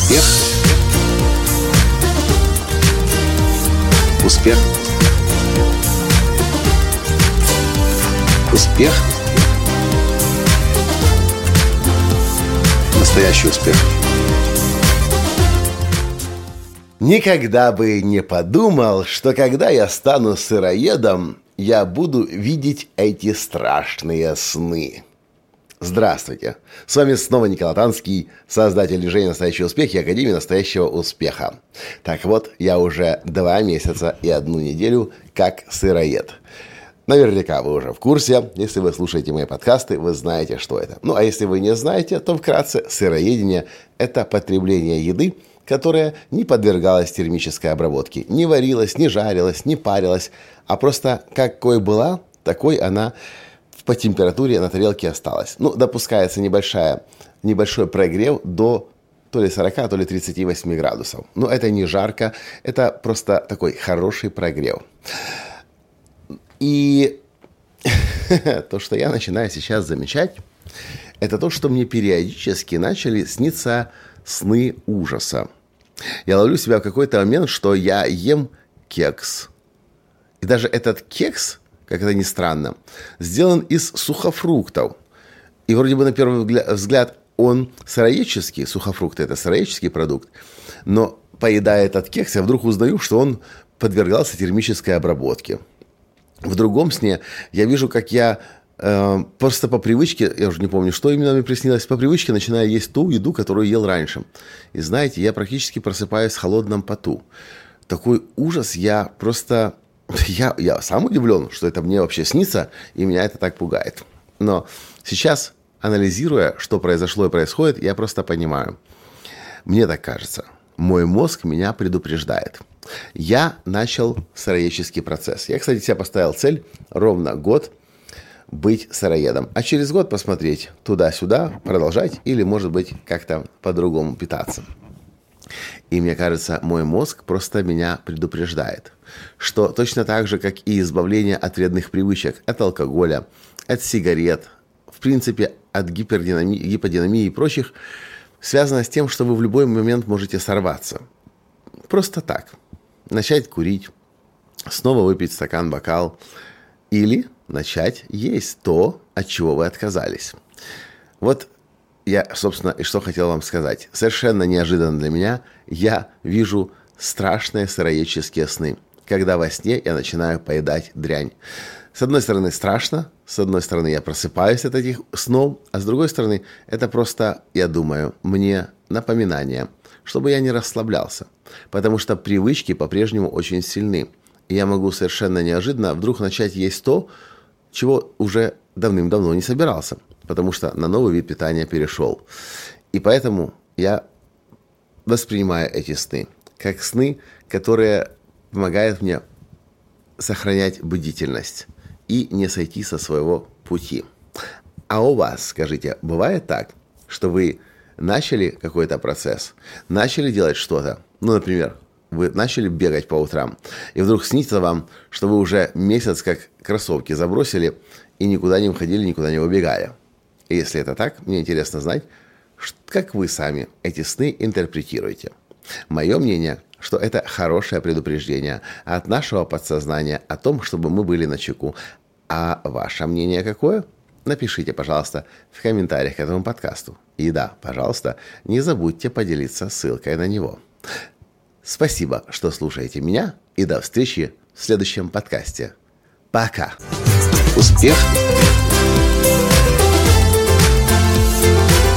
Успех. Успех. Успех. Настоящий успех. Никогда бы не подумал, что когда я стану сыроедом, я буду видеть эти страшные сны. Здравствуйте! С вами снова Николай Танский, создатель движения «Настоящий успех» и Академии «Настоящего успеха». Так вот, я уже два месяца и одну неделю как сыроед. Наверняка вы уже в курсе. Если вы слушаете мои подкасты, вы знаете, что это. Ну, а если вы не знаете, то вкратце сыроедение – это потребление еды, которая не подвергалась термической обработке. Не варилась, не жарилась, не парилась, а просто какой была, такой она по температуре на тарелке осталась. Ну, допускается небольшая, небольшой прогрев до то ли 40, то ли 38 градусов. Но это не жарко, это просто такой хороший прогрев. И то, что я начинаю сейчас замечать, это то, что мне периодически начали сниться сны ужаса. Я ловлю себя в какой-то момент, что я ем кекс. И даже этот кекс как это ни странно, сделан из сухофруктов. И вроде бы на первый взгляд он сыроедческий, сухофрукты – это сыроедческий продукт, но поедая этот кекс, я вдруг узнаю, что он подвергался термической обработке. В другом сне я вижу, как я э, просто по привычке, я уже не помню, что именно мне приснилось, по привычке начинаю есть ту еду, которую ел раньше. И знаете, я практически просыпаюсь в холодном поту. Такой ужас, я просто я, я сам удивлен, что это мне вообще снится, и меня это так пугает. Но сейчас, анализируя, что произошло и происходит, я просто понимаю. Мне так кажется. Мой мозг меня предупреждает. Я начал сыроедческий процесс. Я, кстати, себе поставил цель ровно год быть сыроедом. А через год посмотреть туда-сюда, продолжать или, может быть, как-то по-другому питаться. И мне кажется, мой мозг просто меня предупреждает, что точно так же, как и избавление от вредных привычек, от алкоголя, от сигарет, в принципе, от гипердинамии, гиподинамии и прочих, связано с тем, что вы в любой момент можете сорваться. Просто так. Начать курить, снова выпить стакан-бокал или начать есть то, от чего вы отказались. Вот я, собственно, и что хотел вам сказать. Совершенно неожиданно для меня я вижу страшные сыроедческие сны, когда во сне я начинаю поедать дрянь. С одной стороны страшно, с одной стороны я просыпаюсь от этих снов, а с другой стороны это просто, я думаю, мне напоминание, чтобы я не расслаблялся, потому что привычки по-прежнему очень сильны. И я могу совершенно неожиданно вдруг начать есть то, чего уже давным-давно не собирался – потому что на новый вид питания перешел. И поэтому я воспринимаю эти сны как сны, которые помогают мне сохранять бдительность и не сойти со своего пути. А у вас, скажите, бывает так, что вы начали какой-то процесс, начали делать что-то, ну, например, вы начали бегать по утрам, и вдруг снится вам, что вы уже месяц как кроссовки забросили и никуда не выходили, никуда не выбегали. И если это так, мне интересно знать, как вы сами эти сны интерпретируете. Мое мнение, что это хорошее предупреждение от нашего подсознания о том, чтобы мы были на чеку. А ваше мнение какое? Напишите, пожалуйста, в комментариях к этому подкасту. И да, пожалуйста, не забудьте поделиться ссылкой на него. Спасибо, что слушаете меня, и до встречи в следующем подкасте. Пока! Успех!